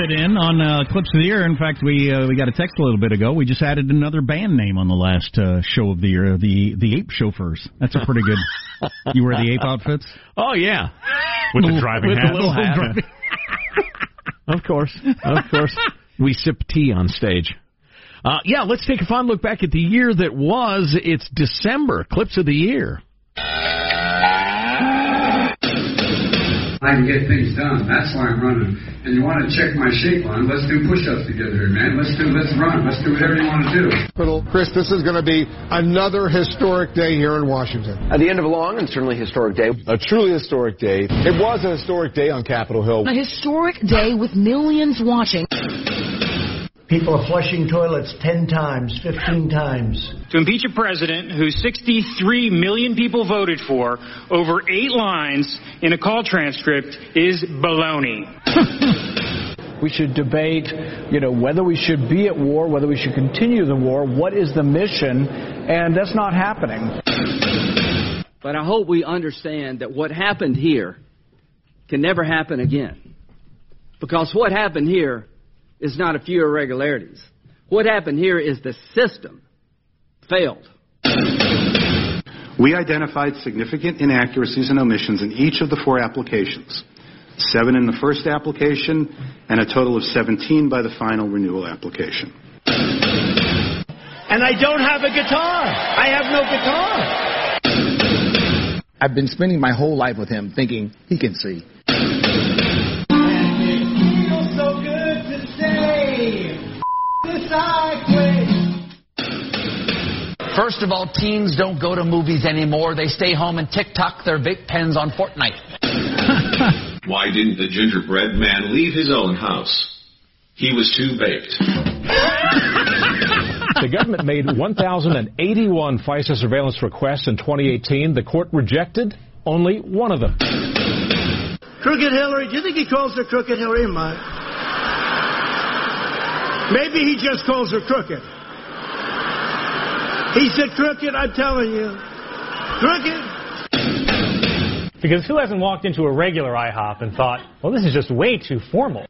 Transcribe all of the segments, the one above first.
fit in on uh, clips of the year. In fact, we uh, we got a text a little bit ago. We just added another band name on the last uh, show of the year, the the Ape Chauffeurs. That's a pretty good. you wear the ape outfits? Oh yeah, with the driving with hat. The little hat. Driving... of course, of course. We sip tea on stage. Uh, yeah, let's take a fond look back at the year that was. It's December. Clips of the year. I can get things done. That's why I'm running. And you want to check my shape on? Let's do push-ups together, man. Let's do. Let's run. Let's do whatever you want to do. Chris, this is going to be another historic day here in Washington. At the end of a long and certainly historic day. A truly historic day. It was a historic day on Capitol Hill. A historic day with millions watching. People are flushing toilets 10 times, 15 times. To impeach a president who 63 million people voted for over eight lines in a call transcript is baloney. we should debate, you know, whether we should be at war, whether we should continue the war, what is the mission, and that's not happening. But I hope we understand that what happened here can never happen again. Because what happened here is not a few irregularities. What happened here is the system failed. We identified significant inaccuracies and omissions in each of the four applications. Seven in the first application, and a total of 17 by the final renewal application. And I don't have a guitar. I have no guitar. I've been spending my whole life with him thinking he can see. First of all, teens don't go to movies anymore. They stay home and TikTok their vape pens on Fortnite. Why didn't the gingerbread man leave his own house? He was too baked. the government made 1,081 FISA surveillance requests in 2018. The court rejected only one of them. Crooked Hillary, do you think he calls her Crooked Hillary? My. Maybe he just calls her crooked. He said crooked, I'm telling you. Crooked. Because who hasn't walked into a regular IHOP and thought, well, this is just way too formal?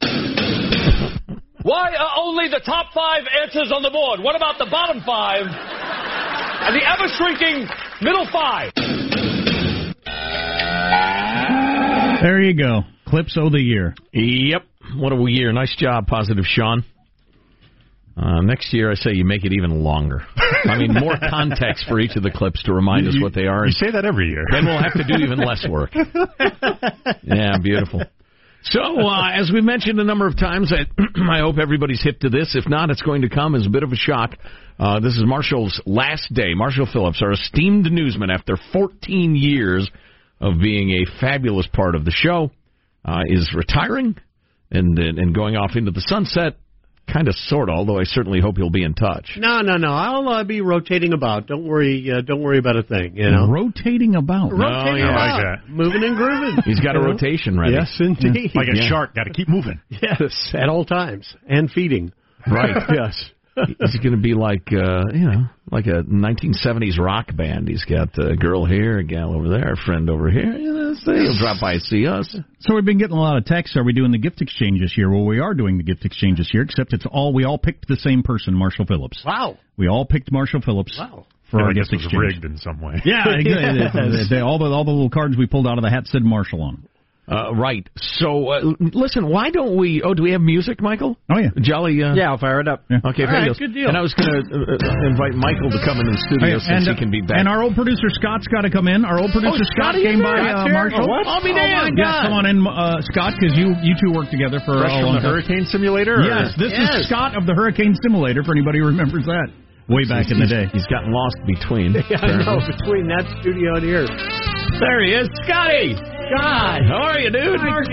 Why are only the top five answers on the board? What about the bottom five? And the ever shrinking middle five? There you go. Clips of the year. Yep. What a year. Nice job, Positive Sean. Uh, next year, I say you make it even longer. I mean, more context for each of the clips to remind you, us what they are. You say that every year. Then we'll have to do even less work. yeah, beautiful. So, uh, as we mentioned a number of times, I, I hope everybody's hip to this. If not, it's going to come as a bit of a shock. Uh, this is Marshall's last day. Marshall Phillips, our esteemed newsman, after 14 years of being a fabulous part of the show, uh, is retiring and, and going off into the sunset kind of, sort of. Although I certainly hope he'll be in touch. No, no, no. I'll uh, be rotating about. Don't worry. Uh, don't worry about a thing. You know, rotating about. Rotating oh, yeah. about. like that. Moving and grooving. He's got a rotation ready. Yes, indeed. Like a Yeah. shark, got to keep moving. Yes, at all times and feeding. Right. yes. He's going to be like, uh, you know, like a 1970s rock band. He's got a girl here, a gal over there, a friend over here. You know, so he'll drop by and see us. So we've been getting a lot of texts. Are we doing the gift exchange this year? Well, we are doing the gift exchange this year, except it's all we all picked the same person, Marshall Phillips. Wow. We all picked Marshall Phillips. Wow. For Yeah, our I guess gift it was exchange. rigged in some way. Yeah, exactly. They- all the all the little cards we pulled out of the hat said Marshall on. Uh, right. So, uh, listen, why don't we? Oh, do we have music, Michael? Oh yeah, Jolly. Uh, Yeah, I'll fire it up. Okay, All right, fabulous. good deal. And I was going to uh, uh, invite Michael to come in the studio Oh, yeah. since and, he can be back. And our old producer Scott's got to come in. Our old producer Scott came by uh, Marshall. Oh, what? I'll be damned. Yeah, come on in, uh, Scott, because you you two worked together for Fresh a from long the time. Hurricane Simulator? or- Yes, this Yes. is Scott of the Hurricane Simulator. For anybody who remembers that, way back in the day. He's gotten lost between. Yeah, I know. Between that studio and here. There he is, Scotty. God, how are you, dude? Good.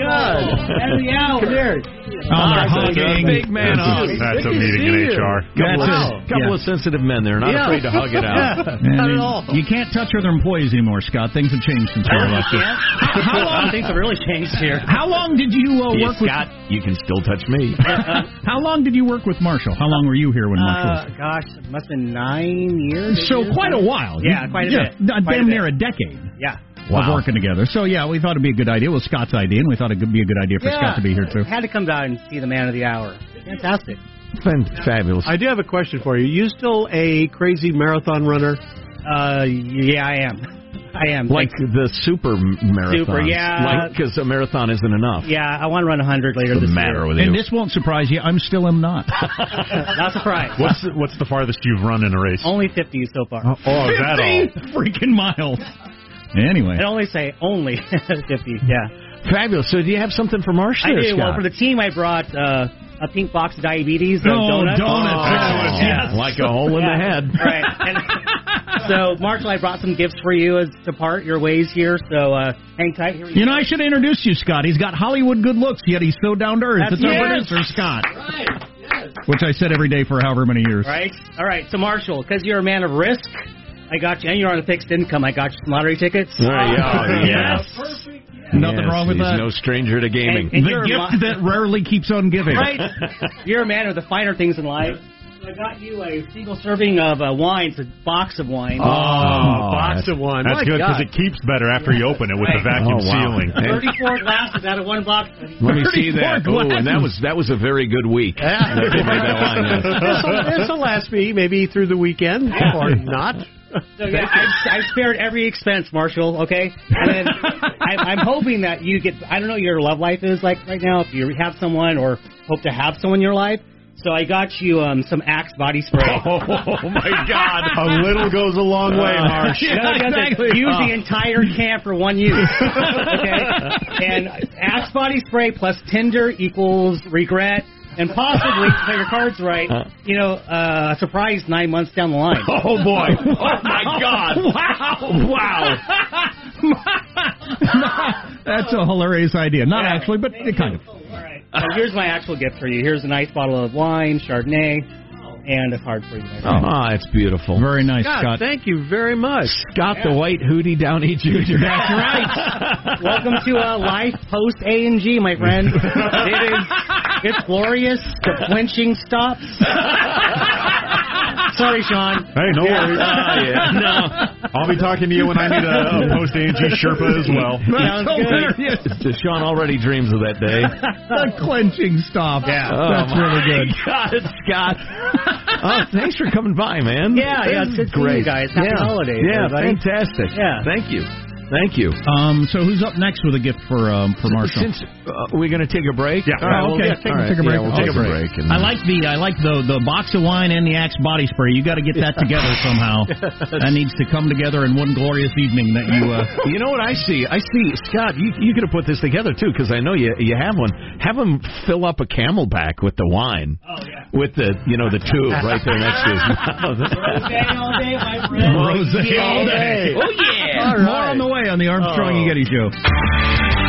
Every hour. Come here. Oh, they're hugging. big man hug. That's a meeting in. HR. Couple, That's of, it. couple Yeah. of sensitive men there, not Yeah. afraid to hug it out. Yeah, And not at all. You can't touch other employees anymore, Scott. Things have changed since we were last year. How long? Things have really changed here. How long did you uh, Yeah, work with? Scott, you can still touch me. How long did you work with Marshall? How long were you here when Marshall Uh, was? gosh, it must have been nine years. So years quite a while. Yeah, You- quite a yeah, bit. uh, Quite a damn bit. near a decade. Yeah. Wow. of working together. So yeah, we thought it'd be a good idea. It was Scott's idea, and we thought it'd be a good idea for Scott to be here too. Had to come down and see the man of the hour. Fantastic. Fabulous. I do have a question for you. You still a crazy marathon runner? Uh, yeah, I am. I am. Like the super marathon. Super, yeah. Like because a marathon isn't enough. Yeah, I want to run 100 later What's the this matter year. with And this won't surprise you. I'm still am not. Not surprised. What's the, what's the farthest you've run in a race? Only 50 so far. Oh, is that all? freaking miles. Anyway, I only say only 50. Yeah. Fabulous. So do you have something for Marsh I there, do. Well, for the team, I brought uh, a pink box of diabetes. uh, Oh, donuts. donuts. Oh, Yes. Like a hole in the head. Right. And so, Marshall, I brought some gifts for you as to part your ways here. So, uh, hang tight. Here you go. know I should introduce you, Scott. He's got Hollywood good looks, yet he's so down to earth. That's It's our yes. producer, Scott, Right. Yes. which I said every day for however many years. Right. All right. So, Marshall, because you're a man of risk, I got you, and you're on a fixed income. I got you some lottery tickets. There you go. Yes. Nothing Yes, wrong with he's that. no stranger to gaming. And- and the gift my- that rarely keeps on giving. Right. You're a man of the finer things in life. I got you a single serving of uh, wine, it's a box of wine. Oh, box that's- of one. That's My good because it keeps better after you open it with the vacuum Oh, wow. sealing. 34 glasses out of one box. Let me see 34 that. Ooh, and that was that was a very good week. that they made that wine. yes. This'll, this'll last me maybe through the weekend or not. So yeah, I, I spared every expense, Marshall. Okay, and then I, I'm hoping that you get. I don't know what your love life is like right now. If you have someone or hope to have someone in your life. So I got you um, some Axe body spray. Oh my God! A little goes a long way, Marsh. No, no, exactly. Use Oh. the entire can for one use. okay? And Axe body spray plus Tinder equals regret. And possibly, if your cards right, you know, uh, a surprise nine months down the line. Oh boy! Oh my God! Wow! Wow! That's a hilarious idea. Not Yeah. actually, but it kind of. All right. So here's my actual gift for you. Here's a nice bottle of wine, Chardonnay, and a card for you. my friend. Oh, it's beautiful. Very nice, God, Scott. thank you very much. Scott the White Hootie Downey Jr. That's right. Welcome to uh, life post A and G, my friend. It is. It's glorious. The flinching stops. Sorry, Sean. Hey, no worries. Oh, yeah. Ah, no. I'll be talking to you when I need a, a post ANG Sherpa as well. Sounds good. Sean already dreams of that day. The clenching stop. Yeah. Oh, That's Oh, really my good. God, Scott. oh, thanks for coming by, man. Yeah, yeah, it's is good you great. guys. Happy yeah. holidays, Yeah, everybody. fantastic. Yeah. Thank you. Thank you. Um, so who's up next with a gift for um, for Marshall? Since uh, we're going to take a break. Yeah. All right, Oh, well, okay. yeah, Take- all right. take a break. Yeah, we'll I'll take a break. and- I like the I like the the box of wine and the Axe body spray. You got to get that together somehow. that needs to come together in one glorious evening. That you. Uh, You know what I see? I see Scott. You you could have put this together too, because I know you you have one. Have him fill up a CamelBak with the wine, Oh, yeah. with the you know the tube right there next to his mouth. Rosé all day, my friend. Rose all day. Oh yeah! All right. More on the way on the Armstrong and oh. Getty Show.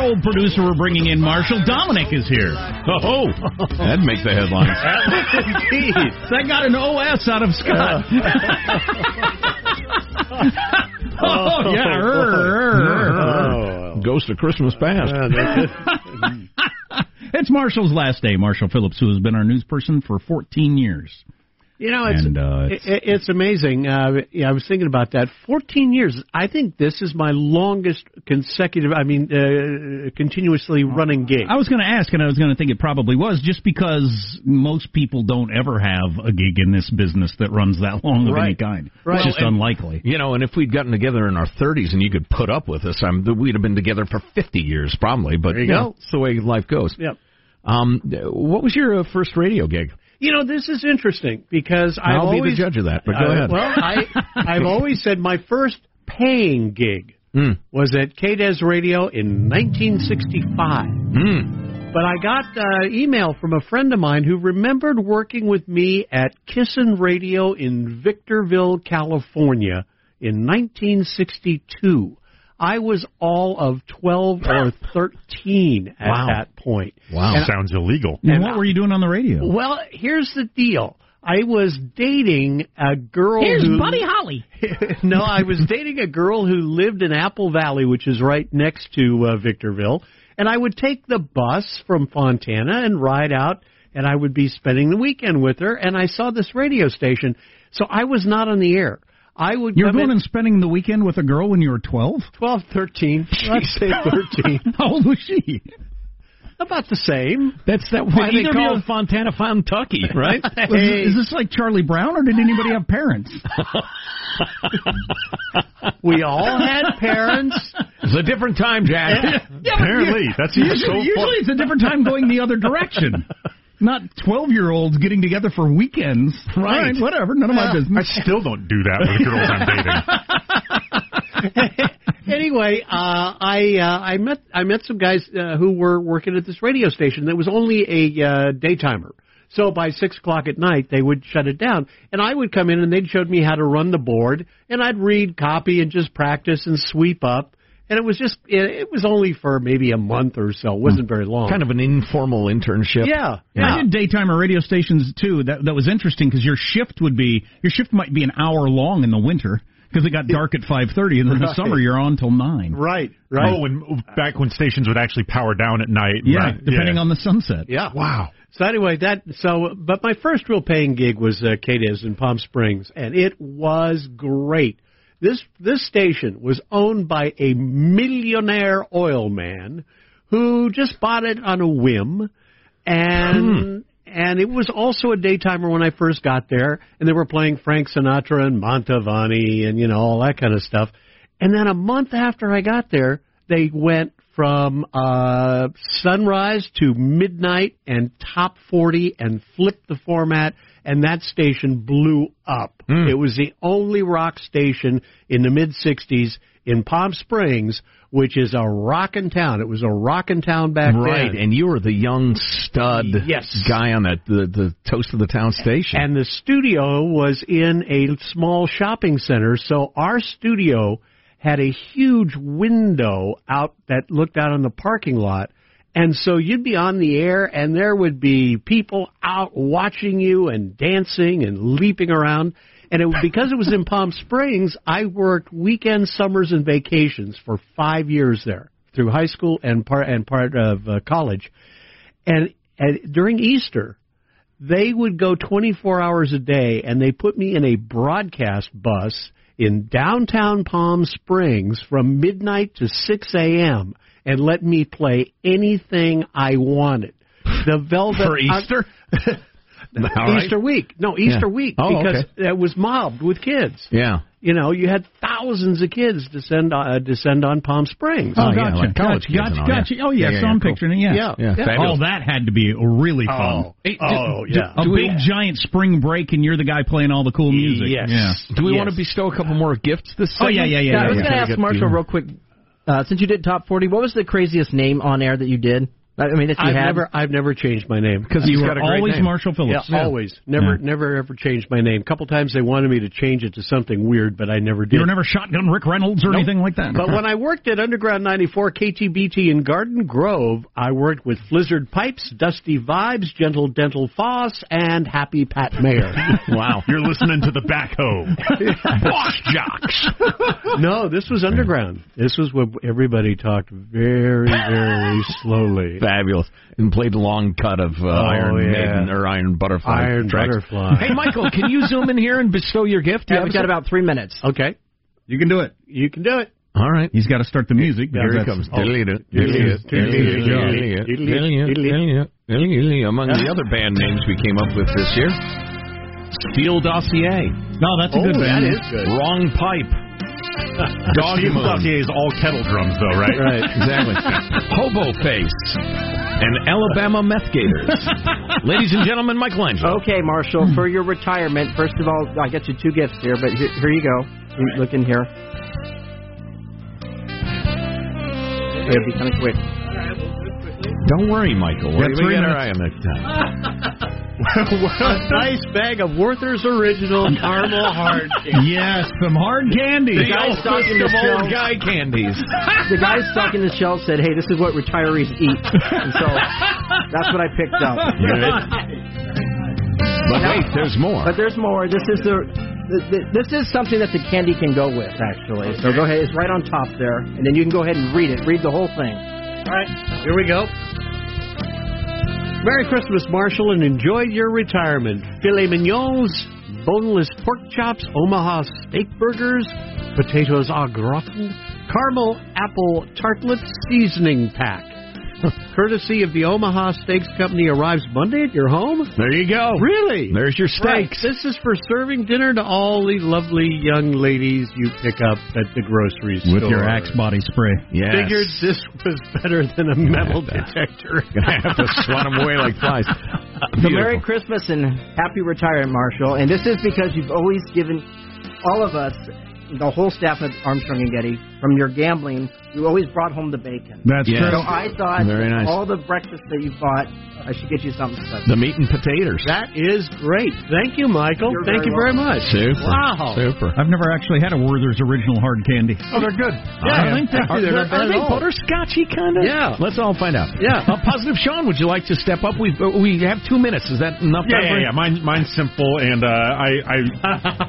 Old producer we're bringing in, Marshall Dominic, is here. Oh, that'd make the headlines. that got an OS out of Scott. oh yeah. er, er, er. Ghost of Christmas Past. it's Marshall's last day. Marshall Phillips, who has been our news person for 14 years. You know, it's And, uh, it, it's amazing. Uh, yeah, I was thinking about that. Fourteen years. I think this is my longest consecutive. I mean, uh, continuously running gig. I was going to ask, and I was going to think it probably was, just because most people don't ever have a gig in this business that runs that long of any Right. kind. Right. It's just Well, and- unlikely. You know, and if we'd gotten together in our 30s and you could put up with us, I'm, we'd have been together for 50 years probably. But There you you go. know, it's the way life goes. Yep. Um, what was your uh, first radio gig? You know, this is interesting because I've I'll be always, the judge of that. But go Uh, ahead. Well, I I've always said my first paying gig Hmm. was at KDES Radio in 1965. Hmm. But I got uh, email from a friend of mine who remembered working with me at Kissin Radio in Victorville, California in 1962. I was all of 12 or 13 at Wow. that point. Wow. And Sounds illegal. And what were you doing on the radio? well, here's the deal. I was dating a girl Here's who Buddy Holly. no, I was dating a girl who lived in Apple Valley, which is right next to uh, Victorville, and I would take the bus from Fontana and ride out, and I would be spending the weekend with her. And I saw this radio station, so I was not on the air. I would You're going in and spending the weekend with a girl when you were 12? 12, 13. Let's say 13. How old was she? About the same. That's that why Did they either of call you- Fontana Fontucky, right? Was- Is this like Charlie Brown, or did anybody have parents? we all had parents. It's a different time, Jack. Yeah, but you- usually, usually it's a different time going the other direction. Not twelve year olds getting together for weekends. Right. Right, whatever. None of my business. I still don't do that with girls I'm dating. anyway, uh, I uh, I met I met some guys uh, who were working at this radio station. That was only a uh, daytimer. So by six o'clock at night, they would shut it down, and I would come in and they'd show me how to run the board, and I'd read copy and just practice and sweep up. And it was just it, it was only for maybe a month or so. It wasn't very long. Kind of an informal internship. Yeah, yeah. I did daytimer radio stations too. That that was interesting because your shift would be your shift might be an hour long in the winter because it got dark at five thirty, and then in the summer you're on till nine. Right, right. Oh, and back when stations would actually power down at night. Yeah, Right. depending Yeah. on the sunset. Yeah. Wow. So anyway, that so but my first real paying gig was uh, KDES in Palm Springs, and it was great. This this station was owned by a millionaire oil man who just bought it on a whim, and and it was also a daytimer when I first got there, and they were playing Frank Sinatra and Mantovani and you know all that kind of stuff. And then a month after I got there, they went from uh, sunrise to midnight and top 40 and flipped the format, and that station blew up. Hmm. It was the only rock station in the mid 60s in Palm Springs, which is a rockin' town. It was a rockin' town back right, then. Right, and you were the young stud Yes. guy on that the, the toast of the town station. And the studio was in a small shopping center, so our studio had a huge window out that looked out on the parking lot. And so you'd be on the air and there would be people out watching you and dancing and leaping around. And it, because it was in Palm Springs, I worked weekend summers, and vacations for five years there through high school and part and part of uh, college. And, and during Easter, they would go 24 hours a day and they put me in a broadcast bus in downtown Palm Springs from midnight to 6 a.m. and let me play anything I wanted. The Velvet For Easter? All right. Easter week. No, Easter Yeah. week Oh, because okay. it was mobbed with kids. yeah. You know, you had thousands of kids descend uh, descend on Palm Springs. Oh, Oh, yeah, gotcha, like college gotcha, kids gotcha, and all, yeah. Oh, yeah, Yeah, so yeah, I'm cool. picturing it. Yeah, Yeah, Yeah, yeah. fabulous. Oh, that had to be really fun. Oh, oh, yeah. A Do we- big giant spring break, and you're the guy playing all the cool music. Yes. Yeah. Do we Yes. want to bestow a couple more gifts this Oh, yeah, segment? yeah, yeah. Yeah, I was yeah. going to ask get Marshall real quick. Uh, since you did top forty, what was the craziest name on air that you did? I I mean, that you I've had. never I've never changed my name Because You he's were got a always name. Marshall Phillips. Yeah, always. Never, Yeah. never ever changed my name. A couple times they wanted me to change it to something weird, but I never did. You were never shotgun Rick Reynolds or Nope. anything like that. But when I worked at Underground 94 KTBT in Garden Grove, I worked with Blizzard Pipes, Dusty Vibes, Gentle Dental Foss, and Happy Pat Mayer. Wow. You're listening to the backhoe. Boss jocks. no, this was Underground. This was where everybody talked very, very slowly. Fabulous. And played a long cut of uh, Iron Oh, yeah. Maiden or Iron Butterfly. Iron tracks. Butterfly. Hey, Michael, can you zoom in here and bestow your gift? Do you we've got about three minutes. Okay, you can do it. you can do it. All right. He's got to start the music. Here because he comes. that's- Diddly-doo, Diddly-doo, diddly-doo, diddly-doo, diddly-doo, diddly-doo, diddly-doo. Among the other band names we came up with this year, Steel Dossier, No, that's a good Oh, band. that is good. Wrong Pipe, Dog Steve Moon. Dossier is all kettle drums, though, right? Right, exactly. Hobo Face and Alabama Meth Gators. Ladies and gentlemen, Michelangelo. Okay, Marshall, for your retirement, first of all, I got you two gifts here, but here, here you go. You Look in here. It'll be kind of quick. Don't worry, Michael. We're Yeah, three going to minutes. eye on next time. A nice bag of Werther's Original Caramel Hard Candy. Yes, some hard candy. The guy stocking the Of old guy candies. The guy stocking the shelf said, "Hey, this is what retirees eat," and so that's what I picked up. Good. But wait, there's more. But there's more. This is the, the, the this is something that the candy can go with actually. So go ahead. It's right on top there, and then you can go ahead and read it. Read the whole thing. All right, here we go. Merry Christmas, Marshall, and enjoy your retirement. Filet mignons, boneless pork chops, Omaha steak burgers, potatoes au gratin, caramel apple tartlet seasoning pack. Courtesy of the Omaha Steaks Company arrives Monday at your home. There you go. Really? There's your Right. steaks. This is for serving dinner to all the lovely young ladies you pick up at the grocery store. With your Axe body spray. Yes. Figured this was better than a metal detector. Gonna have to swat them away like flies. So Merry Christmas and Happy Retirement, Marshall. And this is because you've always given all of us, the whole staff at Armstrong and Getty, from your gambling, you always brought home the bacon. That's Yes. true. So I thought Very nice. all the breakfast that you bought, I should get you something special. The meat and potatoes. That is great. Thank you, Michael. You're Thank very you very much. Super. Wow. Super. I've never actually had a Werther's original hard candy. Oh, they're good. Yeah, I think thank you. They're not bad are they at all. butterscotchy kind of? Yeah. Let's all find out. Yeah. Uh, Positive Sean, would you like to step up? We we have two minutes. Is that enough? Yeah, yeah, yeah. Mine, mine's simple, and uh, I, I,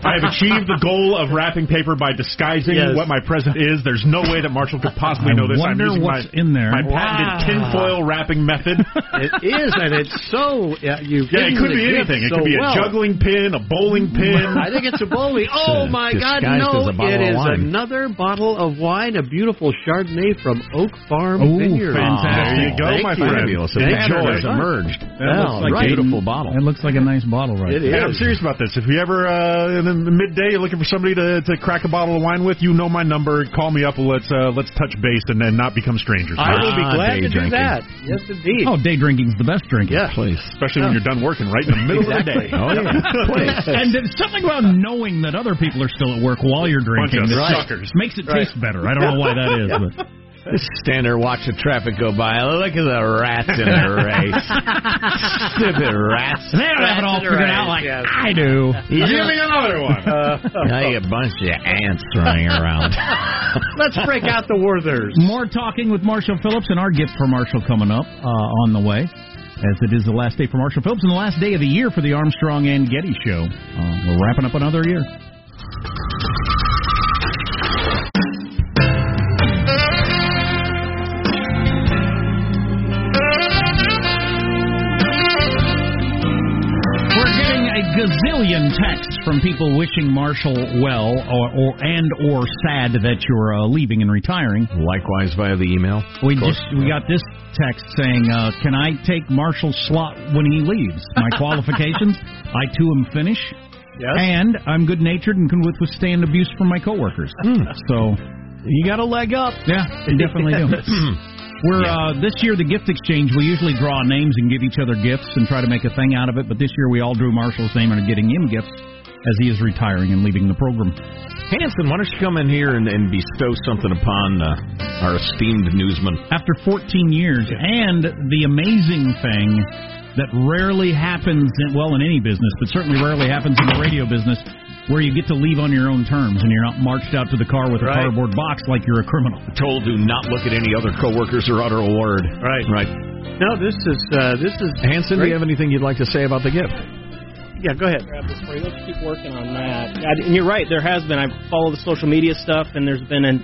I have achieved the goal of wrapping paper by disguising Yes. what my present is. There's no way that Marshall could possibly I know this. I'm wonder using what's my, in there. my Wow. patented tinfoil wrapping method. It is, and it's so. Yeah, you yeah, it could be anything. It could be a juggling pin, a bowling pin. I think it's a bowling. Oh my God! No, as a bottle it of is wine. another bottle of wine, a beautiful Chardonnay from Oak Farm Ooh, Vineyard. fantastic. There you go, Thank my you. friend. Fabulous. A Thank pattern you has very much. emerged. Well, Well, right. Beautiful bottle. It looks like a nice bottle, right? It Yeah, I'm serious about this. If you ever uh, in the midday you're looking for somebody to, to crack a bottle of wine with, you know my number. Call me up. Let's uh, let's touch base and then not become strangers. I will be Ah, glad day to do drinking. that. Yes, indeed. Oh, day drinking's the best drinking. Yeah. Please. Especially when you're done working right in the middle of the day. Oh, yeah. And there's something about knowing that other people are still at work while you're Bunch drinking of that suckers. makes it taste better. I don't know why that is, but Just stand there, watch the traffic go by. Look at the rats in the race. Stupid rats. they don't have it all figured out like I do. You Give me another one. now you a bunch of ants running around. Let's break out the Werthers. More talking with Marshall Phillips and our gift for Marshall coming up uh, on the way. As it is the last day for Marshall Phillips and the last day of the year for the Armstrong and Getty show. Uh, we're wrapping up another year. Texts from people wishing Marshall well, or, or and or sad that you're uh, leaving and retiring. Likewise via the email. We just we got this text saying, uh, "Can I take Marshall's slot when he leaves? My qualifications: I too am Finnish, Yes. and I'm good natured and can withstand abuse from my coworkers. So You got a leg up. yeah, you definitely do. We're uh, this year the gift exchange. We usually draw names and give each other gifts and try to make a thing out of it. But this year we all drew Marshall's name and are getting him gifts as he is retiring and leaving the program. Hanson, why don't you come in here and, and bestow something upon uh, our esteemed newsman? after 14 years. And the amazing thing that rarely happens, in, well, in any business, but certainly rarely happens in the radio business, where you get to leave on your own terms and you're not marched out to the car with a Right. cardboard box like you're a criminal. Told to not look at any other coworkers or utter a word. Right. Right. No, this is uh, this is Hanson, do you have anything you'd like to say about the gift? Yeah, go ahead. grab this for you. Let's keep working on that. And you're right. There has been. I follow the social media stuff, and there's been an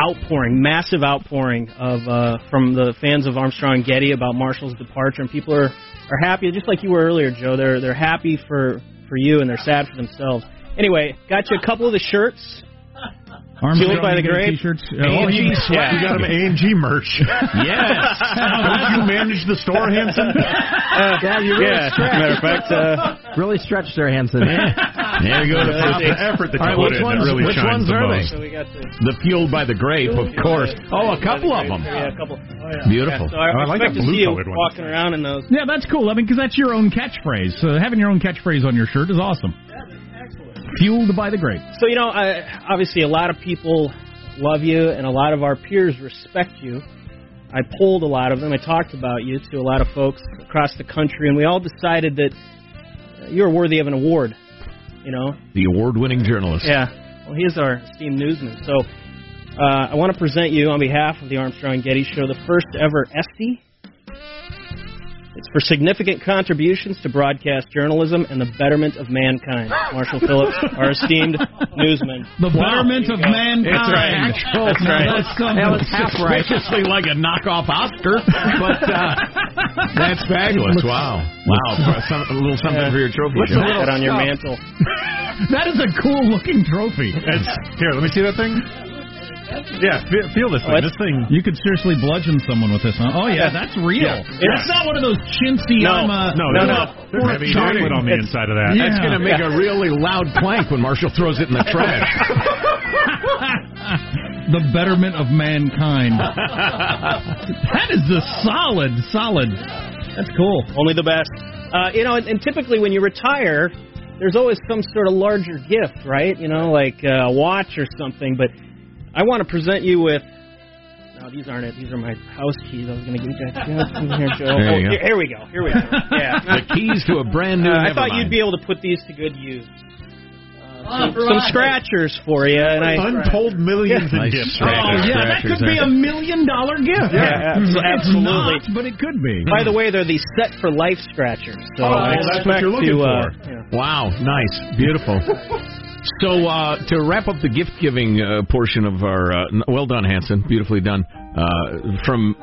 outpouring, massive outpouring of uh, from the fans of Armstrong and Getty about Marshall's departure, and people are are happy, just like you were earlier, Joe. They're they're happy for for you, and they're sad for themselves. Anyway, got you a couple of the shirts. Fueled by the grape. T-shirts. Oh, he- you, you got him A&G merch. Yes. Don't you manage the store, Hanson? Uh, yeah, you really yeah, stretched. matter of fact, uh, really stretched there, Hanson. There you go. the, the effort that you All right, put which in ones, that really which shines ones the are most. so we got the. they? The fueled by the grape, of course. Oh, a couple of them. Yeah, a couple. Oh, yeah. Beautiful. Yeah, so I, Oh, I like expect that to see you blue-colored one. walking around in those. Yeah, that's cool. I mean, because that's your own catchphrase. So having your own catchphrase on your shirt is awesome. Fueled by the grape. So you know, I, obviously, a lot of people love you, and a lot of our peers respect you. I polled a lot of them. I talked about you to a lot of folks across the country, and we all decided that you're worthy of an award. You know, The award-winning journalist. yeah. Well, he is our esteemed newsman. So uh, I want to present you on behalf of the Armstrong Getty Show the first ever Esty It's for significant contributions to broadcast journalism and the betterment of mankind. Marshall Phillips, our esteemed newsman. The betterment of mankind. That's right. That's right. That's something. That was suspiciously like a knockoff Oscar, but uh, that's fabulous. Wow, wow, some, a little something for your trophy. What's Joe. a little on your mantle? That is a cool looking trophy. It's, here, let me see that thing. Yeah, feel, feel this thing. This thing. You could seriously bludgeon someone with this. Huh? Oh yeah, that's real. Yeah. It's not one of those chintzy. No, I'm a, no, I'm no, no. There's heavy chocolate. chocolate on the It's- inside of that. That's going to make a really loud clank when Marshall throws it in the trash. the betterment of mankind. that is the solid, solid. That's cool. Only the best. Uh, you know, and, and typically when you retire, there's always some sort of larger gift, right? You know, like uh, a watch or something. But I want to present you with. No, these aren't it. These are my house keys. I was going to give you that. Here, Joe. There Oh, you go. here, here we go. Here we go. Yeah. the keys to a brand new. Uh, I thought mind. you'd be able to put these to good use. Uh, some, some scratchers for you, and I Untold millions in Nice gifts. scratcher Oh yeah, that could be a million dollar gift. Yeah, abso- It's absolutely. not, but it could be. By the way, they're the set for life scratchers. So Oh, I that's what you're looking to, uh, for. yeah. Wow, nice, beautiful. So uh, to wrap up the gift giving uh, portion of our, uh, well done, Hanson, beautifully done. Uh, from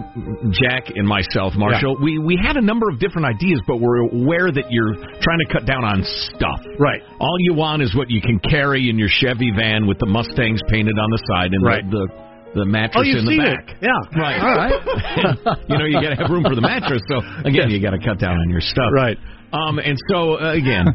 Jack and myself, Marshall, we we had a number of different ideas, but we're aware that you're trying to cut down on stuff. Right. All you want is what you can carry in your Chevy van with the Mustangs painted on the side and Right. the, the the mattress Oh, in the back. it. Yeah. Right. All right. you know, you got to have room for the mattress. So again, you got to cut down on your stuff. Right. Um, and so uh, again,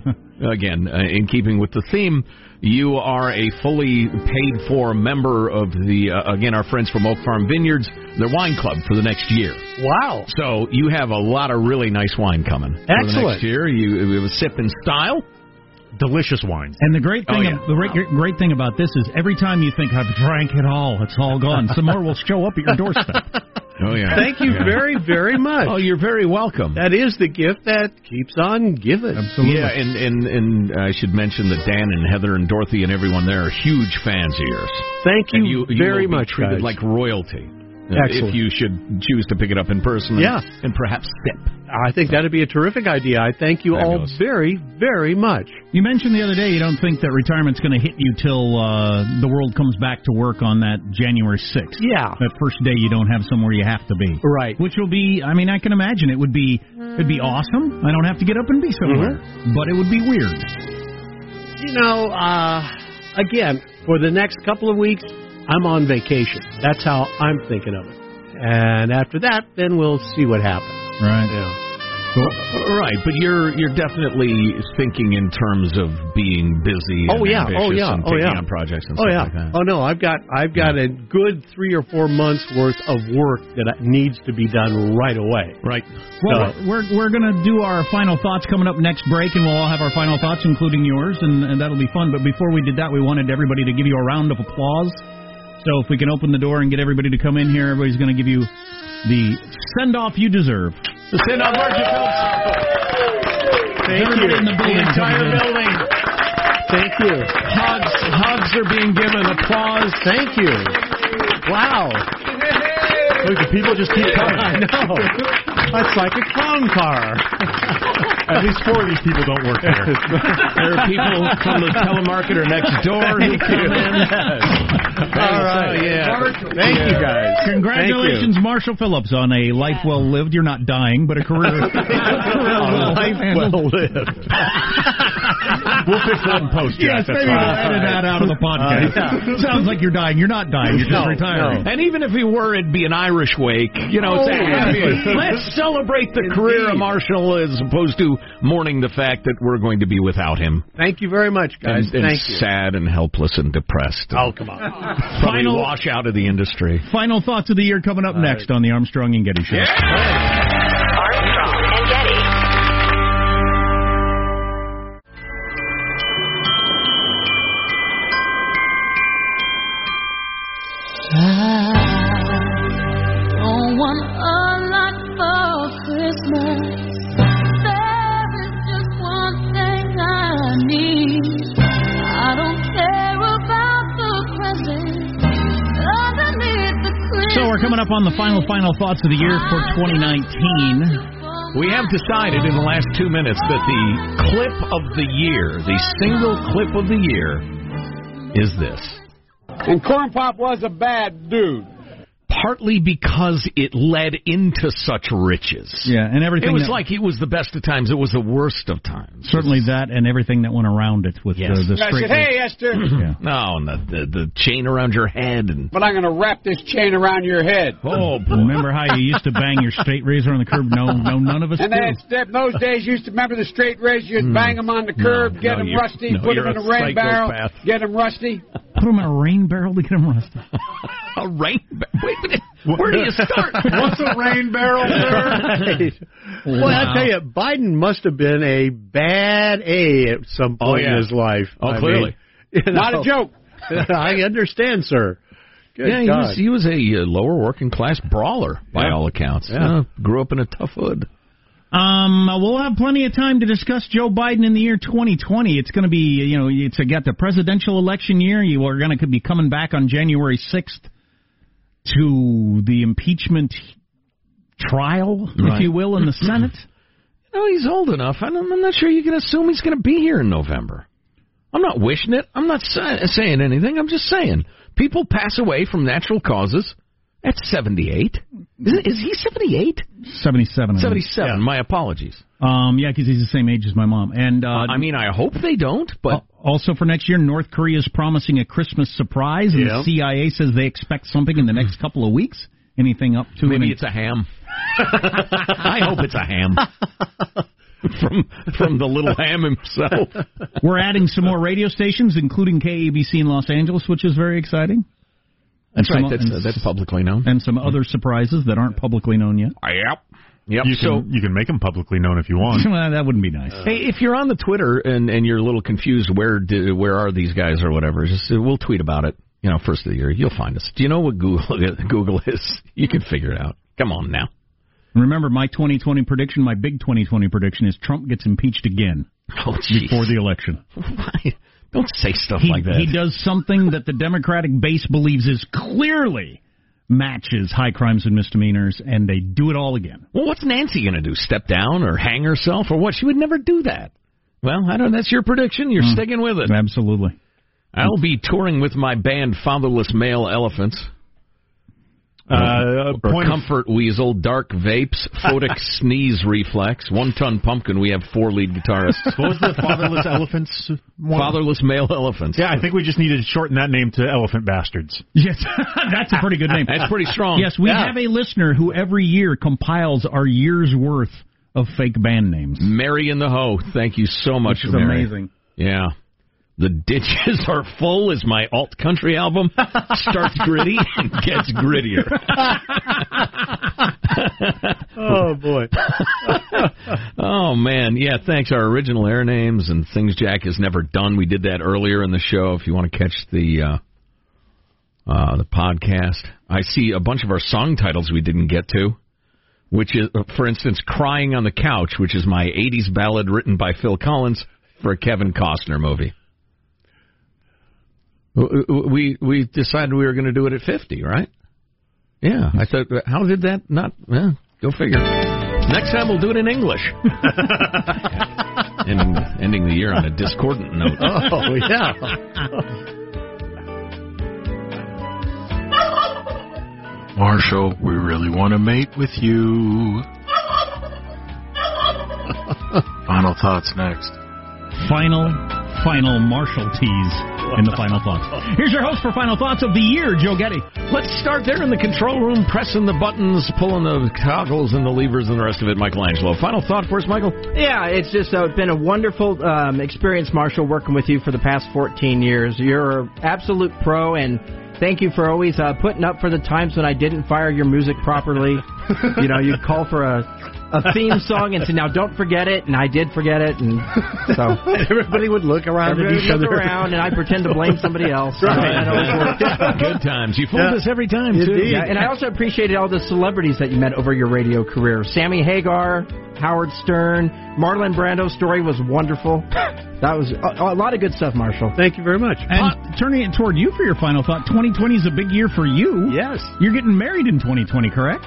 again, uh, in keeping with the theme, you are a fully paid for member of the uh, again our friends from Oak Farm Vineyards, their wine club for the next year. Wow. So you have a lot of really nice wine coming for the Excellent. next year. You, you have a sip in style. Delicious wines. And the great thing, Oh, yeah. the great, great thing about this is every time you think I've drank it all, it's all gone. Some more will show up at your doorstep. Oh yeah. Thank you Yeah. very, very much. Oh, you're very welcome. That is the gift that keeps on giving. Absolutely. Yeah, and, and and I should mention that Dan and Heather and Dorothy and everyone there are huge fans of yours. Thank you, And you, you very will be much, treated guys. like royalty. Excellent. If you should choose to pick it up in person, and, Yeah. and perhaps sip. I think that'd be a terrific idea. I thank you Fabulous. all very, very much. You mentioned the other day you don't think that retirement's going to hit you till uh, the world comes back to work on that January 6th. Yeah. That first day you don't have somewhere you have to be. Right. Which will be, I mean, I can imagine it would be, it'd be awesome. I don't have to get up and be somewhere. But it would be weird. You know, uh, again, for the next couple of weeks, I'm on vacation. That's how I'm thinking of it. And after that, then we'll see what happens. Right. Yeah. Right, but you're you're definitely thinking in terms of being busy. Oh yeah, oh yeah, and oh yeah. on projects and oh stuff yeah. like that. Oh no, I've got I've got a good three or four months worth of work that needs to be done right away. Right. Well, we're we're going to do our final thoughts coming up next break, and we'll all have our final thoughts, including yours, and, and that'll be fun. But before we did that, we wanted everybody to give you a round of applause. So if we can open the door and get everybody to come in here, everybody's going to give you the send off you deserve. The send off Marshall Phillips. Thank Everybody you. in the building The entire building. Thank you. Hugs, hugs are being given. Applause. Thank you. Wow. Look, the people just keep coming. I know. That's like a clown car. At least four of these people don't work there. There are people from the telemarketer next door who come in. All right. yeah. Thank you guys. Congratulations, Marshall Phillips, on a life well lived. You're not dying, but a career. a life well lived. We'll fix that in post, Yes, That's maybe we'll edit that out of the podcast. Uh, Sounds like you're dying. You're not dying. You're just No, retiring. And even if he were, it'd be an Irish wake. You know, Oh, happy. yes. Let's celebrate the career of Marshall as opposed to mourning the fact that we're going to be without him. Thank you very much, guys. and, and Thank you. sad and helpless and depressed. Oh, come on. Probably Final- wash out of the industry. Final thoughts of the year coming up next on the Armstrong and Getty Show. Armstrong final, final thoughts of the year for ah, 2019. We have decided in the last two minutes that the clip of the year, the single clip of the year, is this. And Corn Pop was a bad dude. Partly because it led into such riches. Yeah, and everything It was that- like it was the best of times. It was the worst of times. Certainly that and everything that went around it with Yes. the, the I said, hey, Esther, Yeah. No, and the, the the chain around your head and but I'm going to wrap this chain around your head. oh, Remember how you used to bang your straight razor on the curb? No, no, none of us And do. then those days, you used to remember the straight razor. You'd hmm. bang them on the curb, No, get no, them rusty, no, put them in a a rain barrel, get them rusty. Put them in a rain barrel to get them rusty. a rain. Wait a minute. Where do you start? What's a rain barrel, sir? Well, I tell you, Biden must have been a bad A at some Oh, point yeah. in his life. Oh, I clearly. mean, you Not a joke. I understand, sir. Good yeah, he was, he was a uh, lower working class brawler by Yeah. all accounts. Yeah. Uh, grew up in a tough hood. Um, we'll have plenty of time to discuss Joe Biden in the year 2020. It's going to be, you know, it's got the presidential election year. You are going to be coming back on January 6th to the impeachment trial, if you will, in the Senate. No, he's old enough. I'm not sure you can assume he's going to be here in November. I'm not wishing it. I'm not sa- saying anything. I'm just saying people pass away from natural causes at 78. Is, he 78? 77. I think. 77. My apologies. Um, yeah, because he's the same age as my mom. And uh, I mean, I hope they don't, but also for next year, North Korea is promising a Christmas surprise, and Yeah. the CIA says they expect something in the next couple of weeks. Anything up to maybe an- it's a ham. I hope it's a ham. from from the little ham himself. We're adding some more radio stations, including KABC in Los Angeles, which is very exciting. That's some- right. That's, uh, that's publicly known. And some other surprises that aren't publicly known yet. Yep. Yep. You so can you can make them publicly known if you want. well, that wouldn't be nice. Hey, if you're on the Twitter and and you're a little confused, where did, where are these guys or whatever? Just uh, we'll tweet about it. You know, first of the year, you'll find us. Do you know what Google Google is? You can figure it out. Come on now. Remember, my 2020 prediction, my big 2020 prediction is Trump gets impeached again Oh, before the election. Why? Don't say stuff he, like that. He does something that the Democratic base believes is clearly matches high crimes and misdemeanors, and they do it all again. Well, what's Nancy going to do? Step down or hang herself or what? She would never do that. Well, I don't. That's your prediction. You're mm. sticking with it. Absolutely. I'll be touring with my band Fatherless Male Elephants. Uh, or point of- Comfort Weasel, Dark Vapes, Photic Sneeze Reflex, One Ton Pumpkin. We have four lead guitarists. What was the fatherless elephants? One? Fatherless Male Elephants. Yeah, I think we just needed to shorten that name to Elephant Bastards. Yes, that's a pretty good name. That's pretty strong. Yes, we Yeah. have a listener who every year compiles our year's worth of fake band names. Mary in the Hoe. Thank you so much, Which is Mary. amazing. Yeah. The ditches are full is my alt country album. Starts gritty and gets grittier. Oh boy. oh man, yeah. Thanks. Our original air names and things Jack has never done. We did that earlier in the show. If you want to catch the uh, uh, the podcast, I see a bunch of our song titles we didn't get to. Which is, uh, for instance, "Crying on the Couch," which is my '80s ballad written by Phil Collins for a Kevin Costner movie. W- w- We we decided we were going to do it at 50, right? Yeah, I thought. How did that not? Well, go figure. Next time we'll do it in English. ending, ending the year on a discordant note. Oh yeah. Marshall, we really want to mate with you. Final thoughts next. Final, final Marshall tease in the final thoughts. Here's your host for final thoughts of the year, Joe Getty. Let's start there in the control room, pressing the buttons, pulling the toggles and the levers and the rest of it, Michelangelo. Final thought for us, Michael? Yeah, it's just uh, been a wonderful um, experience, Marshall, working with you for the past 14 years. You're an absolute pro, and thank you for always uh, putting up for the times when I didn't fire your music properly. you know, you'd call for a a theme song and say, "Now don't forget it," and I did forget it, and so everybody would look around everybody at each would look other. around, and I pretend to blame somebody else. Right. That always worked. Good times. You fooled Yeah. us every time, too. Yeah, and I also appreciated all the celebrities that you met over your radio career. Sammy Hagar, Howard Stern, Marlon Brando's story was wonderful. That was a, a lot of good stuff, Marshall. Thank you very much. And uh, turning it toward you for your final thought, 2020 is a big year for you. Yes. You're getting married in 2020, correct?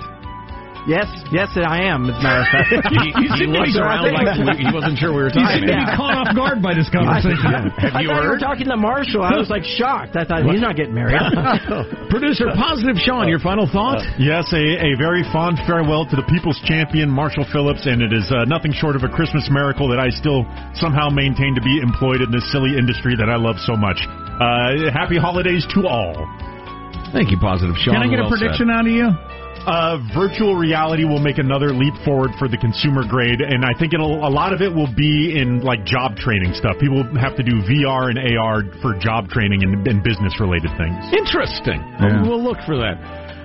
Yes, yes, I am. As a matter of fact, he, he looks around like we, he wasn't sure we were He talking. seemed to be caught off guard by this conversation. Have I you thought you were talking to Marshall. I was like shocked. I thought he's not getting married. Producer Positive Sean, your final thought? Yes, a, a very fond farewell to the people's champion, Marshall Phillips, and it is uh, nothing short of a Christmas miracle that I still somehow maintain to be employed in this silly industry that I love so much. Uh, happy holidays to all. Thank you, Positive Sean. Can I get a Well said. prediction out of you? Uh, virtual reality will make another leap forward for the consumer grade, and I think it'll a lot of it will be in like job training stuff. People have to do VR and AR for job training and, and business related things. Interesting. Yeah. We'll look for that.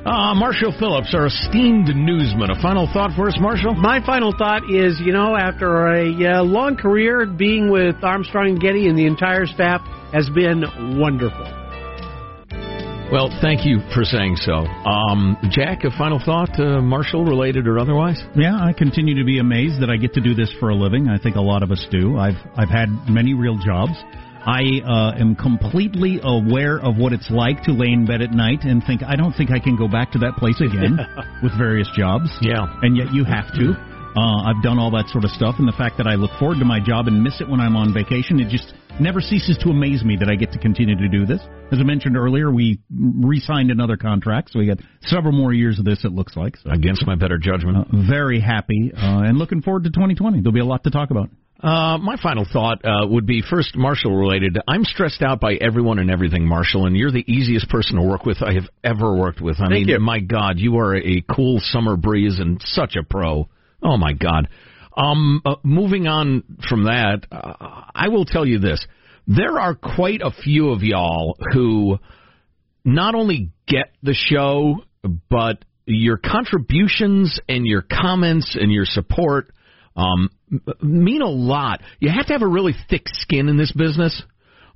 Uh, Marshall Phillips, our esteemed newsman. A final thought for us, Marshall? My final thought is, you know, after a uh, long career being with Armstrong and Getty and the entire staff has been wonderful. Well, thank you for saying so. Um, Jack, a final thought, uh, Marshall related or otherwise? Yeah, I continue to be amazed that I get to do this for a living. I think a lot of us do. I've I've had many real jobs. I uh, am completely aware of what it's like to lay in bed at night and think I don't think I can go back to that place again with various jobs. Yeah. And yet you have to. Uh, I've done all that sort of stuff, and the fact that I look forward to my job and miss it when I'm on vacation, it just never ceases to amaze me that I get to continue to do this. As I mentioned earlier, we re-signed another contract, so we got several more years of this. It looks like. So, Against my better judgment. uh, very happy uh, and looking forward to 2020. There'll be a lot to talk about. Uh, my final thought uh, would be first Marshall related. I'm stressed out by everyone and everything, Marshall, and you're the easiest person to work with I have ever worked with. I Thank mean, you. my God, you are a cool summer breeze and such a pro. Oh my God. Um, uh, moving on from that, uh, I will tell you this: there are quite a few of y'all who not only get the show, but your contributions and your comments and your support um, mean a lot. You have to have a really thick skin in this business.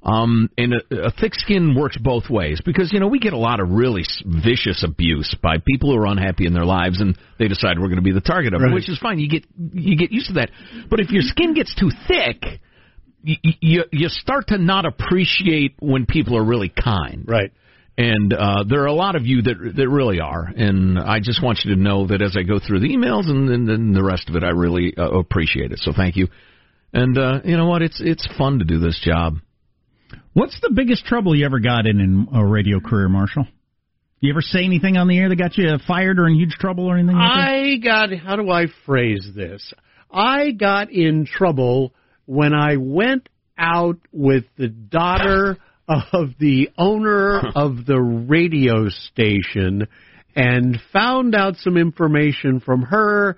Um, and a, a thick skin works both ways because you know we get a lot of really s- vicious abuse by people who are unhappy in their lives and they decide we're going to be the target of it, which is fine. You get you get used to that. But if your skin gets too thick, you you, you start to not appreciate when people are really kind. Right. And uh, there are a lot of you that that really are, and I just want you to know that as I go through the emails and, and, and the rest of it, I really uh, appreciate it. So thank you. And uh, you know what? It's it's fun to do this job. What's the biggest trouble you ever got in in a radio career, Marshall? You ever say anything on the air that got you fired or in huge trouble or anything like? I got, how do I phrase this? I got in trouble when I went out with the daughter of the owner of the radio station and found out some information from her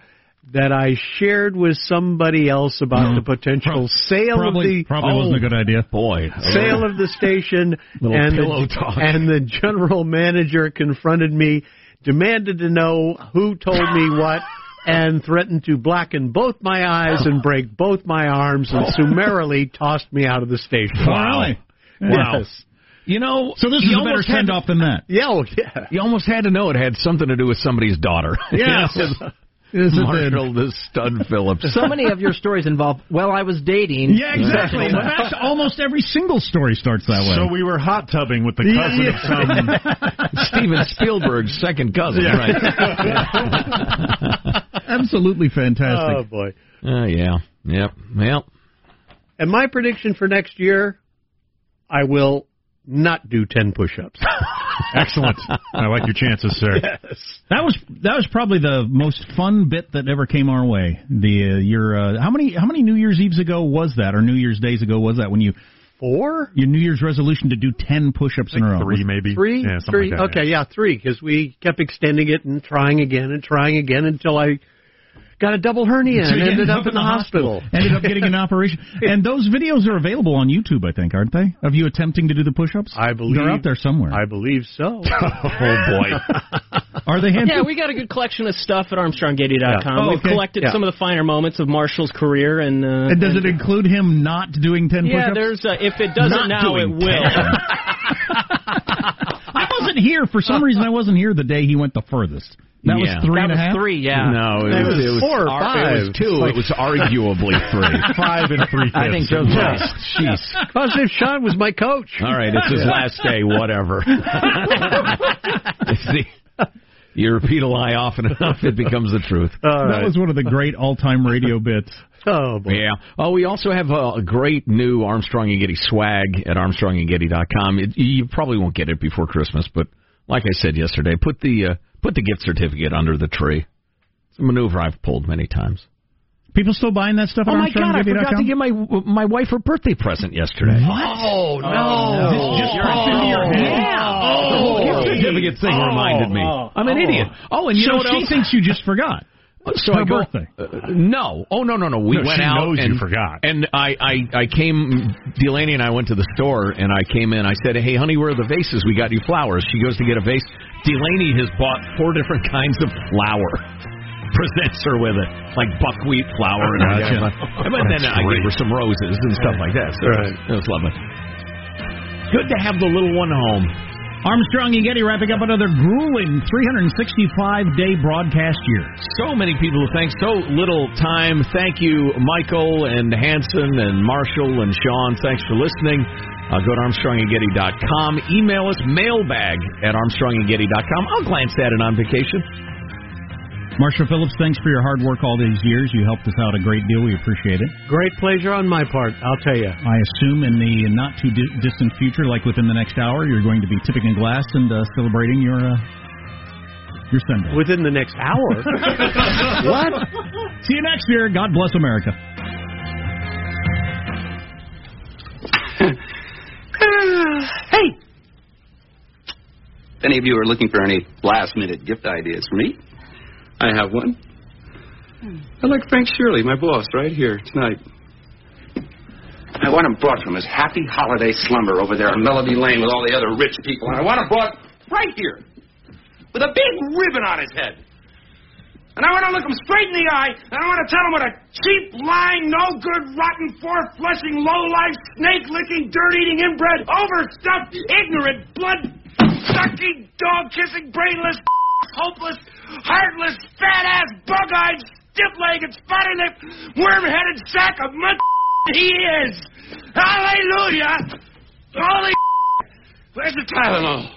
that I shared with somebody else about the potential sale Probably, of the probably wasn't a oh. good idea. Boy, sale of the station and the, talk. and the general manager confronted me demanded to know who told me what and threatened to blacken both my eyes and break both my arms and summarily tossed me out of the station Wow. Wow. yes You know, So this you is a better almost had send to- off than that. yeah oh, yeah You almost had to know it had something to do with somebody's daughter. Yes. You know, Yes, it did. Marshall the Stud Phillips. so many of your stories involve, well, I was dating. Yeah, exactly. Well, that's almost every single story starts that way. So we were hot tubbing with the cousin of some. Steven Spielberg's second cousin, Yeah. right? Absolutely fantastic. oh boy Uh, yeah. Yep. Well, and my prediction for next year I will not do 10 push-ups Excellent. I like your chances, sir. yes That was that was probably the most fun bit that ever came our way. The uh, your uh, how many how many New Year's Eves ago was that, or New Year's Days ago was that when you four your New Year's resolution to do ten push-ups in a row? Three, maybe. Three, Yeah, three. like that, okay, yeah, three, because we kept extending it and trying again and trying again until I got a double hernia and you ended up in the hospital. Ended up getting an operation. And those videos are available on YouTube, I think, aren't they? Of you attempting to do the push-ups? I believe they're out there somewhere. I believe so. oh boy. Are they? Handsome? Yeah, we got a good collection of stuff at ArmstrongGetty.com. Yeah. Oh, We've okay. collected Yeah. some of the finer moments of Marshall's career, and uh, and does it include him not doing ten yeah, push-ups? there's uh, if it doesn't Not now, it will. I wasn't here for some reason. I wasn't here the day he went the furthest. That Yeah. was three that and a half. three, yeah. No, it It was, was it was four or ar- five. It was two. Like- it was arguably three. Five and three fifths. I think Joe's right. Jeez. Positive Sean was my coach. All right, it's his last day. Whatever. see, You repeat a lie often enough, it becomes the truth. that was one of the great all-time radio bits. Oh, boy. Yeah. Oh, we also have a, a great new Armstrong and Getty swag at ArmstrongandGetty.com. It, you probably won't get it before Christmas, but like I said yesterday, put the uh, put the gift certificate under the tree. It's a maneuver I've pulled many times. People still buying that stuff at Oh my God! I forgot to give my my wife her birthday present yesterday. What? Oh, no. This just popped into your head? Yeah. Oh, The whole gift certificate thing Oh. reminded me. Oh. I'm an Oh. idiot. Oh, and you so know what she else? thinks you just forgot. So Her I go, birthday. Uh, no. Oh no no no. We No, went she out knows and you forgot. And I I I came. Delaney and I went to the store and I came in. I said, "Hey, honey, where are the vases? We got you flowers." She goes to get a vase. Delaney has bought four different kinds of flower. Presents her with it, like buckwheat flour and Gotcha. everything. But then I gave her some roses and stuff like that. So Right. it was lovely. Good to have the little one home. Armstrong and Getty wrapping up another grueling 365-day broadcast year. So many people who thank so little time. Thank you, Michael and Hanson and Marshall and Sean. Thanks for listening. Uh, go to ArmstrongandGetty.com. Email us mailbag at ArmstrongandGetty.com. I'll glance at it on vacation. Marshall Phillips, thanks for your hard work all these years. You helped us out a great deal. We appreciate it. Great pleasure on my part, I'll tell you. I assume in the not too di- distant future, like within the next hour, you're going to be tipping a glass and uh, celebrating your uh, your Sunday. Within the next hour. what? See you next year. God bless America. hey! If any of you are looking for any last minute gift ideas for me, I have one. Hmm. I like Frank Shirley, my boss, right here tonight. I want him brought from his happy holiday slumber over there on Melody Lane with all the other rich people, and I want him brought right here with a big ribbon on his head. And I want to look him straight in the eye, and I want to tell him what a cheap, lying, no good, rotten, four flushing, low life, snake licking, dirt eating, inbred, overstuffed, ignorant, blood sucking, dog kissing, brainless, hopeless, heartless, fat ass, bug eyed, stiff legged, spotty lipped, worm headed sack of mud he is. Hallelujah! Holy Where's the Tylenol?